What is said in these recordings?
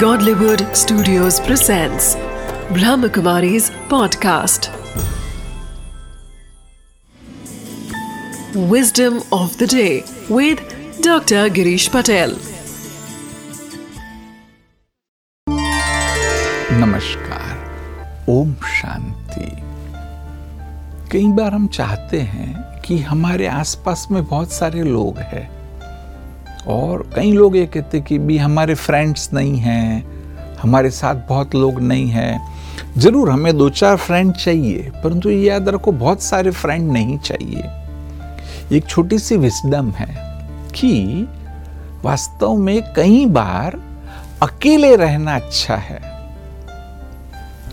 Godlywood Studios presents Brahmakumari's podcast. Wisdom of the day with Dr. Girish Patel. नमस्कार ओम शांति कई बार हम चाहते हैं कि हमारे आसपास में बहुत सारे लोग हैं और कई लोग ये कहते कि भी हमारे फ्रेंड्स नहीं हैं, हमारे साथ बहुत लोग नहीं हैं। ज़रूर हमें दो चार फ्रेंड चाहिए, परंतु ये याद रखो, बहुत सारे फ्रेंड नहीं चाहिए। एक छोटी सी विस्डम है कि वास्तव में कई बार अकेले रहना अच्छा है,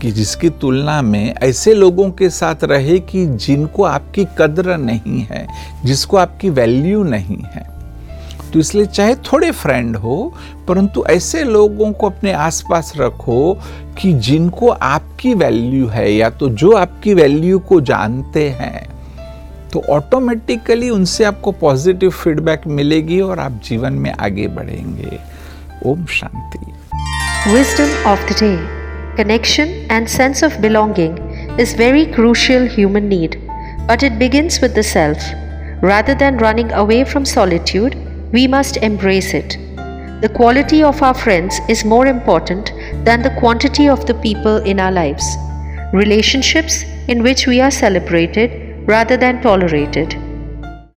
कि जिसकी तुलना में ऐसे लोगों के साथ रहे कि जिनको आपकी कद्र नहीं है, जिसको आपकी वैल्यू नहीं है। तो इसलिए चाहे थोड़े फ्रेंड हो, परंतु ऐसे लोगों को अपने आसपास रखो कि जिनको आपकी वैल्यू है या तो जो आपकी वैल्यू को जानते हैं तो ऑटोमेटिकली उनसे आपको पॉजिटिव फीडबैक मिलेगी और आप जीवन में आगे बढ़ेंगे। ओम शांति। Wisdom of the day connection and sense of belonging is very crucial human need but it begins with the self rather than running away from solitude we must embrace it. The quality of our friends is more important than the quantity of the people in our lives. Relationships in which we are celebrated rather than tolerated.